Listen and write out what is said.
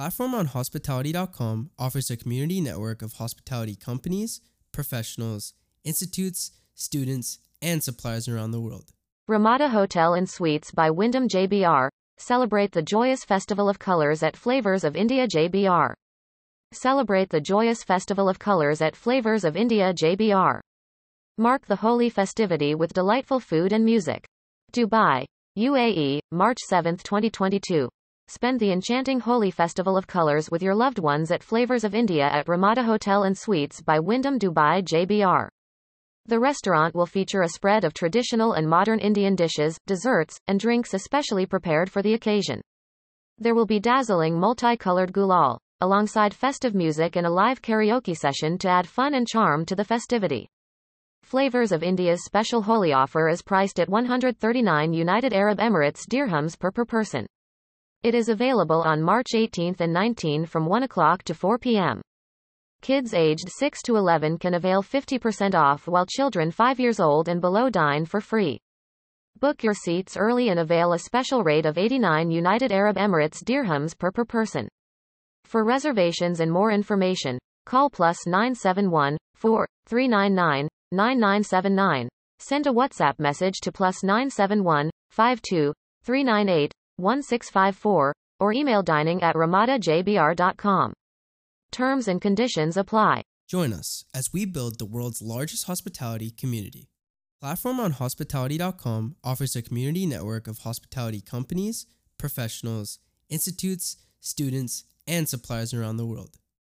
Platform on Hospitality.com offers a community network of hospitality companies, professionals, institutes, students, and suppliers around the world. Ramada Hotel and Suites by Wyndham JBR. Celebrate the joyous festival of colors at Flavors of India JBR. Celebrate the joyous festival of colors at Flavors of India JBR. Mark the holy festivity with delightful food and music. Dubai, UAE, March 7, 2022. Spend the enchanting Holi Festival of Colors with your loved ones at Flavors of India at Ramada Hotel and Suites by Wyndham Dubai JBR. The restaurant will feature a spread of traditional and modern Indian dishes, desserts, and drinks especially prepared for the occasion. There will be dazzling multicolored gulal, alongside festive music and a live karaoke session to add fun and charm to the festivity. Flavors of India's special Holi offer is priced at 139 United Arab Emirates dirhams per per person. It is available on March 18 and 19 from 1 o'clock to 4 p.m. Kids aged 6 to 11 can avail 50% off while children 5 years old and below dine for free. Book your seats early and avail a special rate of 89 United Arab Emirates dirhams per per person. For reservations and more information, call plus 971 4 399 9979. Send a WhatsApp message to plus 971 52 398 1654, or email dining at ramadajbr.com. Terms and conditions apply. Join us as we build the world's largest hospitality community. Platform on Hospitality.com offers a community network of hospitality companies, professionals, institutes, students, and suppliers around the world.